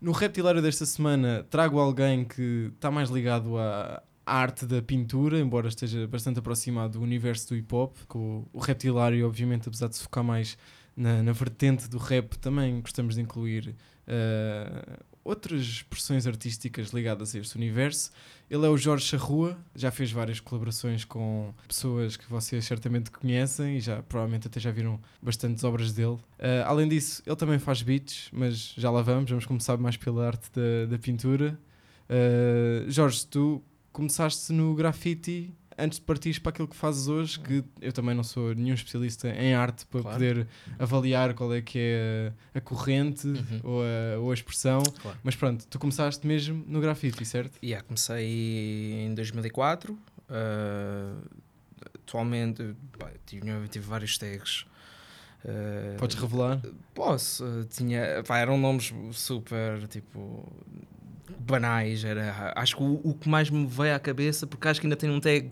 No Reptilário desta semana trago alguém que está mais ligado à arte da pintura, embora esteja bastante aproximado do universo do hip hop. Com o Reptilário, obviamente, apesar de se focar mais na, na vertente do rap, também gostamos de incluir uh, outras expressões artísticas ligadas a este universo. Ele é o Jorge Charrua, já fez várias colaborações com pessoas que vocês certamente conhecem e já provavelmente até já viram bastantes obras dele. Uh, além disso, ele também faz beats, mas já lá vamos, vamos começar mais pela arte da, da pintura. Uh, Jorge, tu começaste no grafite antes de partires para aquilo que fazes hoje, que eu também não sou nenhum especialista em arte para Claro. poder avaliar qual é que é a, corrente Uhum. ou, a, ou a expressão, Claro. mas pronto, tu começaste mesmo no grafite, certo? Yeah, comecei em 2004. ah, atualmente pá, tive, tive vários tags. Ah, Podes revelar? Posso. ah, tinha, pá, eram nomes super tipo banais. Era, acho que o, o que mais me veio à cabeça, porque acho que ainda tem um tag